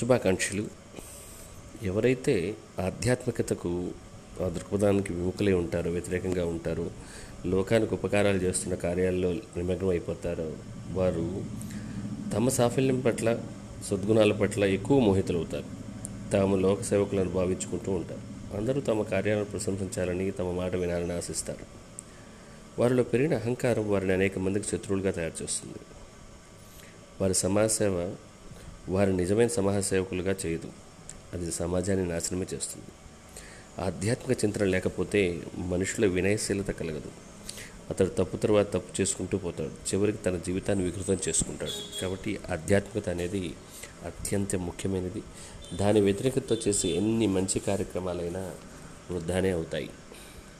శుభాకాంక్షలు. ఎవరైతే ఆధ్యాత్మికతకు ఆ దృక్పథానికి విముఖులై ఉంటారో వ్యతిరేకంగా ఉంటారో లోకానికి ఉపకారాలు చేస్తున్న కార్యాల్లో నిమగ్నం అయిపోతారో వారు తమ సాఫల్యం పట్ల సద్గుణాల పట్ల ఎక్కువ మోహితులవుతారు. తాము లోక సేవకులను భావించుకుంటూ ఉంటారు. అందరూ తమ కార్యాలను ప్రశంసించాలని తమ మాట వినాలని ఆశిస్తారు. వారిలో పెరిగిన అహంకారం వారిని అనేక మందికి శత్రువులుగా తయారు చేస్తుంది. వారి సమాజ సేవ వారి నిజమైన సమాజ సేవకులుగా చేయదు. అది సమాజాన్ని నాశనమే చేస్తుంది. ఆధ్యాత్మిక చింతన లేకపోతే మనుషుల వినయశీలత కలగదు. అతడు తప్పు తర్వాత తప్పు చేసుకుంటూ పోతాడు. చివరికి తన జీవితాన్ని వికృతం చేసుకుంటాడు. కాబట్టి ఆధ్యాత్మికత అనేది అత్యంత ముఖ్యమైనది. దాని వ్యతిరేకతతో చేసే ఎన్ని మంచి కార్యక్రమాలైనా వృధానే అవుతాయి.